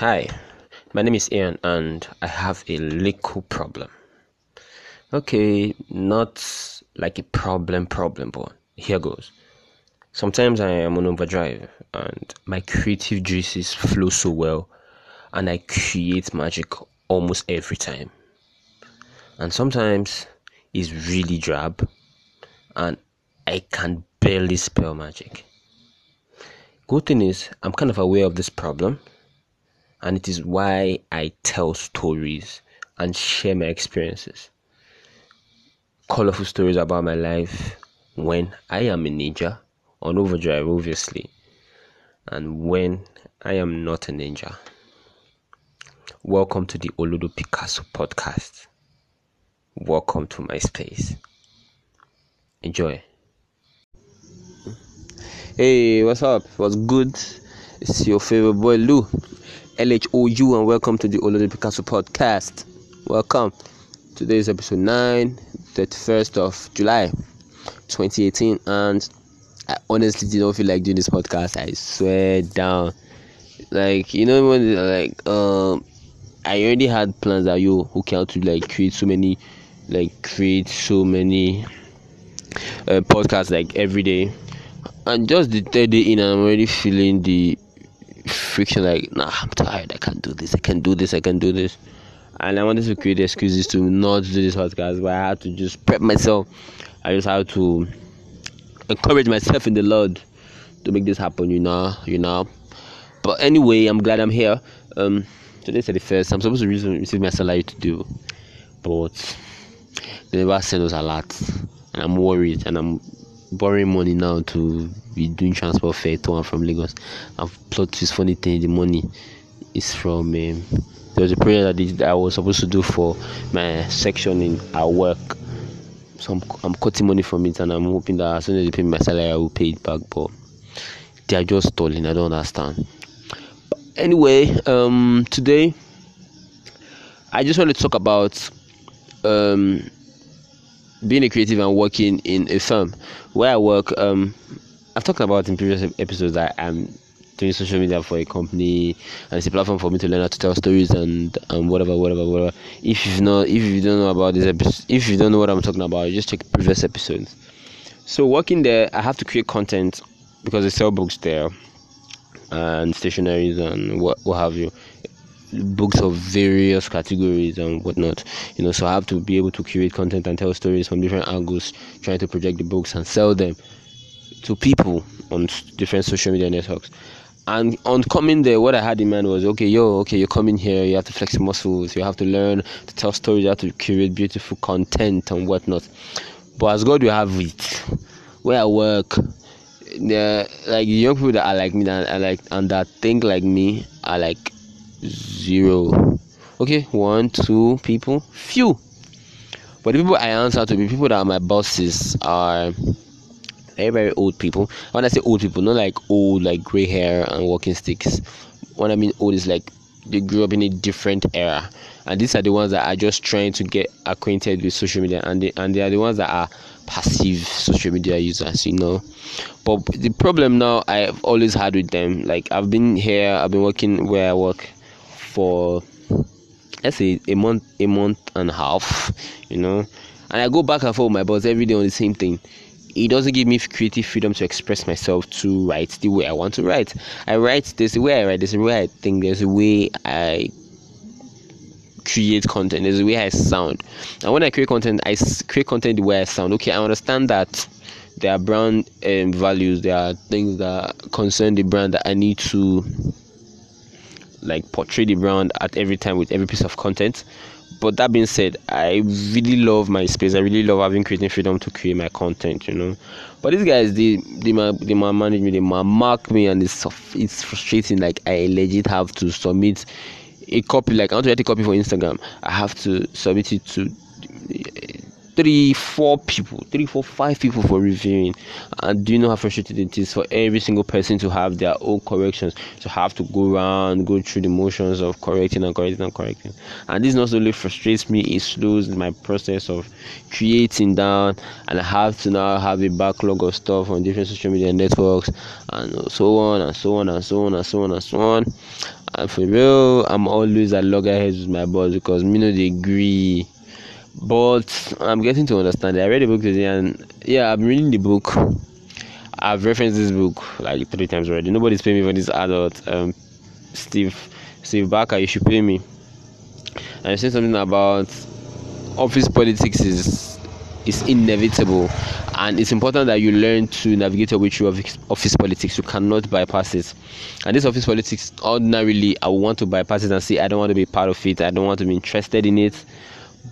Hi, my name is Ian and I have a little problem. Okay, not like a problem problem, but here goes. Sometimes I am on overdrive and my creative juices flow so well and I create magic almost every time. And sometimes it's really drab and I can barely spell magic. Good thing is, I'm kind of aware of this problem and it is why I tell stories and share my experiences. Colorful stories about my life when I am a ninja on overdrive, obviously, and when I am not a ninja. Welcome to the Oludo Picasso podcast. Welcome to my space. Enjoy. Hey, what's up? What's good? It's your favorite boy Lou. LHOU and welcome to the Olodo Picasso podcast. Welcome. Today is episode 9, 31st of July 2018 and I honestly did not feel like doing this podcast. I swear down. Like you know when like um I already had plans that you who can to like create so many like create so many uh, podcasts like every day and just the third day in I'm already feeling the friction like nah i'm tired i can't do this i can't do this i can't do this. And i wanted to create excuses to not do this podcast but i had to just prep myself. I just had to encourage myself in the lord to make this happen you know you know. But anyway i'm glad i'm here. Um today's the first i'm supposed to receive my salary to do but they never send us a lot and i'm worried and i'm borrowing money now to be doing transport fare to and from Lagos. And plot this funny thing, the money is from um, there was a project that, that I was supposed to do for my section in our work. So I'm, I'm cutting money from it and I'm hoping that as soon as they pay my salary I will pay it back. But they are just stalling, I don't understand. But anyway, um today I just want to talk about um being a creative and working in a firm where I work. Um, I've talked about in previous episodes that I'm doing social media for a company and it's a platform for me to learn how to tell stories and um, whatever, whatever, whatever. If you've not, if you don't know about this episode, if you don't know what I'm talking about, just check previous episodes. So working there, I have to create content because they sell books there and stationaries and what what have you books of various categories and whatnot you know so i have to be able to create content and tell stories from different angles trying to project the books and sell them to people on different social media networks. And on coming there what i had in mind was okay yo okay you're coming here you have to flex your muscles you have to learn to tell stories you have to create beautiful content and whatnot. But as god will have it where i work the like young people that are like me that like and that think like me are like zero. Okay, one, two people, few. But the people I answer to be people that are my bosses are very very old people. When I say old people, not like old like gray hair and walking sticks. What I mean old is like they grew up in a different era, and these are the ones that are just trying to get acquainted with social media, and they and they are the ones that are passive social media users, you know. But the problem now I've always had with them, like I've been here, I've been working where I work for let's say a month a month and a half you know? And i go back and forth with my boss every day on the same thing. It doesn't give me creative freedom to express myself to write the way i want to write. I write a way i write a way i think there's a way i create content there's a way i sound. And when i create content i create content the way i sound. Okay i understand that there are brand um, values there are things that concern the brand that i need to like portray the brand at every time with every piece of content. But that being said, I really love my space. I really love having creating freedom to create my content, you know. But these guys, they they they manage me, they mark me, and it's it's frustrating. Like I legit have to submit a copy. Like I want to write a copy for Instagram, I have to submit it to three, four people, three, four, five people for reviewing. And do you know how frustrating it is for every single person to have their own corrections, to have to go around, go through the motions of correcting and correcting and correcting. And this not only frustrates me, it slows my process of creating down, and I have to now have a backlog of stuff on different social media networks, and so on and so on and so on and so on and so on. and for real i'm always at loggerheads with my boss because me no dey agree but i'm getting to understand it. I read the book today and yeah i'm reading the book. I've referenced this book like three times already. Nobody's paying me for this adult um steve steve barker you should pay me. And i said something about office politics is is inevitable. And it's important that you learn to navigate your way through office politics. You cannot bypass it. And this office politics ordinarily i want to bypass it and say i don't want to be part of it. I don't want to be interested in it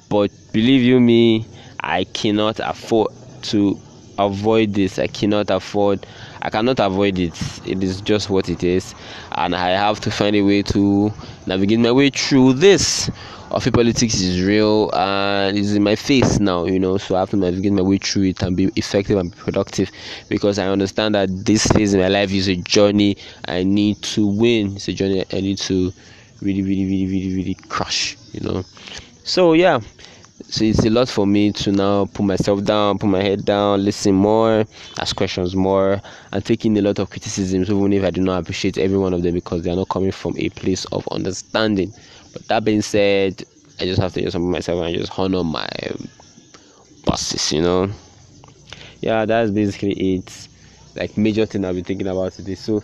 but believe you me i cannot afford to avoid this. I cannot afford i cannot avoid it. It is just what it is. And i have to find a way to navigate my way through this. Office politics is real and it's in my face now you know so i have to navigate my way through it and be effective and productive because i understand that this phase in my life is a journey. I need to win. It's a journey i need to really really really really really crush you know so yeah so it's a lot for me to now put myself down, put my head down, listen more, ask questions more, and taking a lot of criticisms, even if I do not appreciate every one of them because they are not coming from a place of understanding. But that being said, I just have to just humble myself and just honor my bosses, you know. Yeah, that's basically it. Like major thing I've been thinking about today. So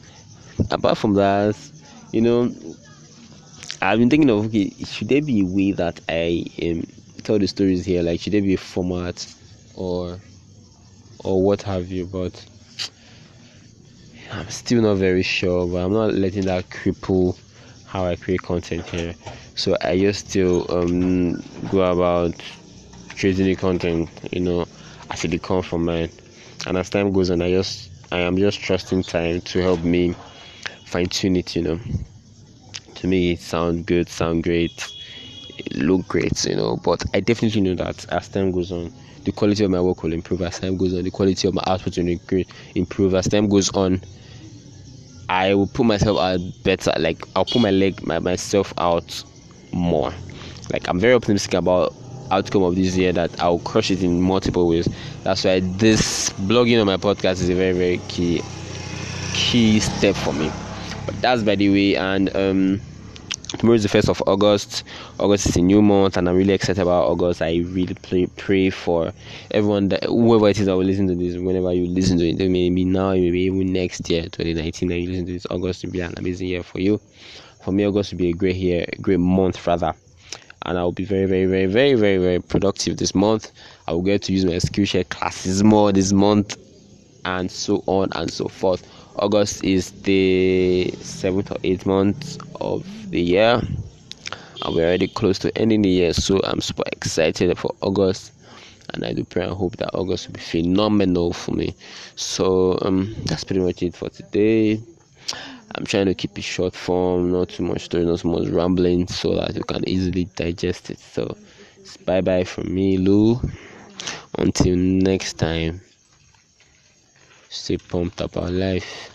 apart from that, you know, I've been thinking of okay, should there be a way that I um tell the stories here? Like, should there be a format or or what have you? But I'm still not very sure. But I'm not letting that cripple how I create content here. So I just still um go about creating the content, you know, as it comes from mine. And as time goes on, I just I am just trusting time to help me fine tune it, you know. To me, sound good, sound great look great, you know. But I definitely know that as time goes on, the quality of my work will improve. As time goes on, the quality of my output will improve. As time goes on, I will put myself out better. Like I'll put my leg, my, myself out more. Like I'm very optimistic about outcome of this year that I'll crush it in multiple ways. That's why this blogging on my podcast is a very very key key step for me. But that's by the way, and um tomorrow is the first of August. August is a new month, and I'm really excited about August. I really pray, pray for everyone that whoever it is that will listen to this, whenever you listen to it, maybe now, maybe even next year, 2019, and you listen to this, August will be an amazing year for you. For me, August will be a great year, a great month rather. And I will be very, very, very, very, very, very productive this month. I will get to use my Skillshare classes more this month, and so on and so forth. August is the seventh or eighth month of the year, and we're already close to ending the year. So I'm super excited for August, and I do pray and hope that August will be phenomenal for me. So um, that's pretty much it for today. I'm trying to keep it short form, not too much story, not too much rambling, so that you can easily digest it. So, bye bye from me, Lou. Until next time stay pumped about life